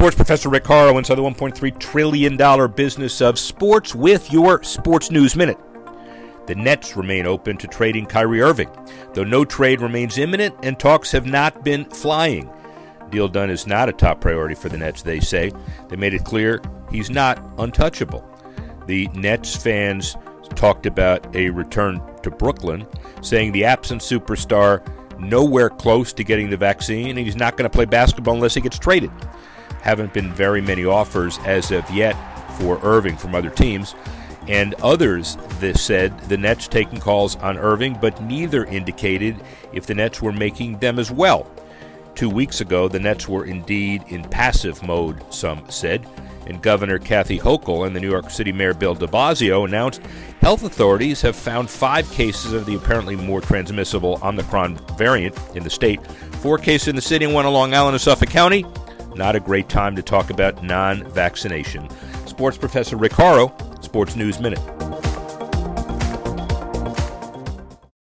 Sports professor Rick Horrow inside the $1.3 trillion business of sports with your Sports News Minute. The Nets remain open to trading Kyrie Irving, though no trade remains imminent and talks have not been flying. Deal done is not a top priority for the Nets, they say. They made it clear he's not untouchable. The Nets fans talked about a return to Brooklyn, saying the absent superstar nowhere close to getting the vaccine, and he's not going to play basketball unless he gets traded. Haven't been very many offers as of yet for Irving from other teams. And others this said the Nets taking calls on Irving, but neither indicated if the Nets were making them as well. Two weeks ago, the Nets were indeed in passive mode, some said, and Governor Kathy Hochul and the New York City Mayor Bill de Blasio announced health authorities have found five cases of the apparently more transmissible Omicron variant in the state, four cases in the city and one on Long Island and Suffolk County. Not a great time to talk about non vaccination. Sports professor Rick Horrow, Sports News Minute.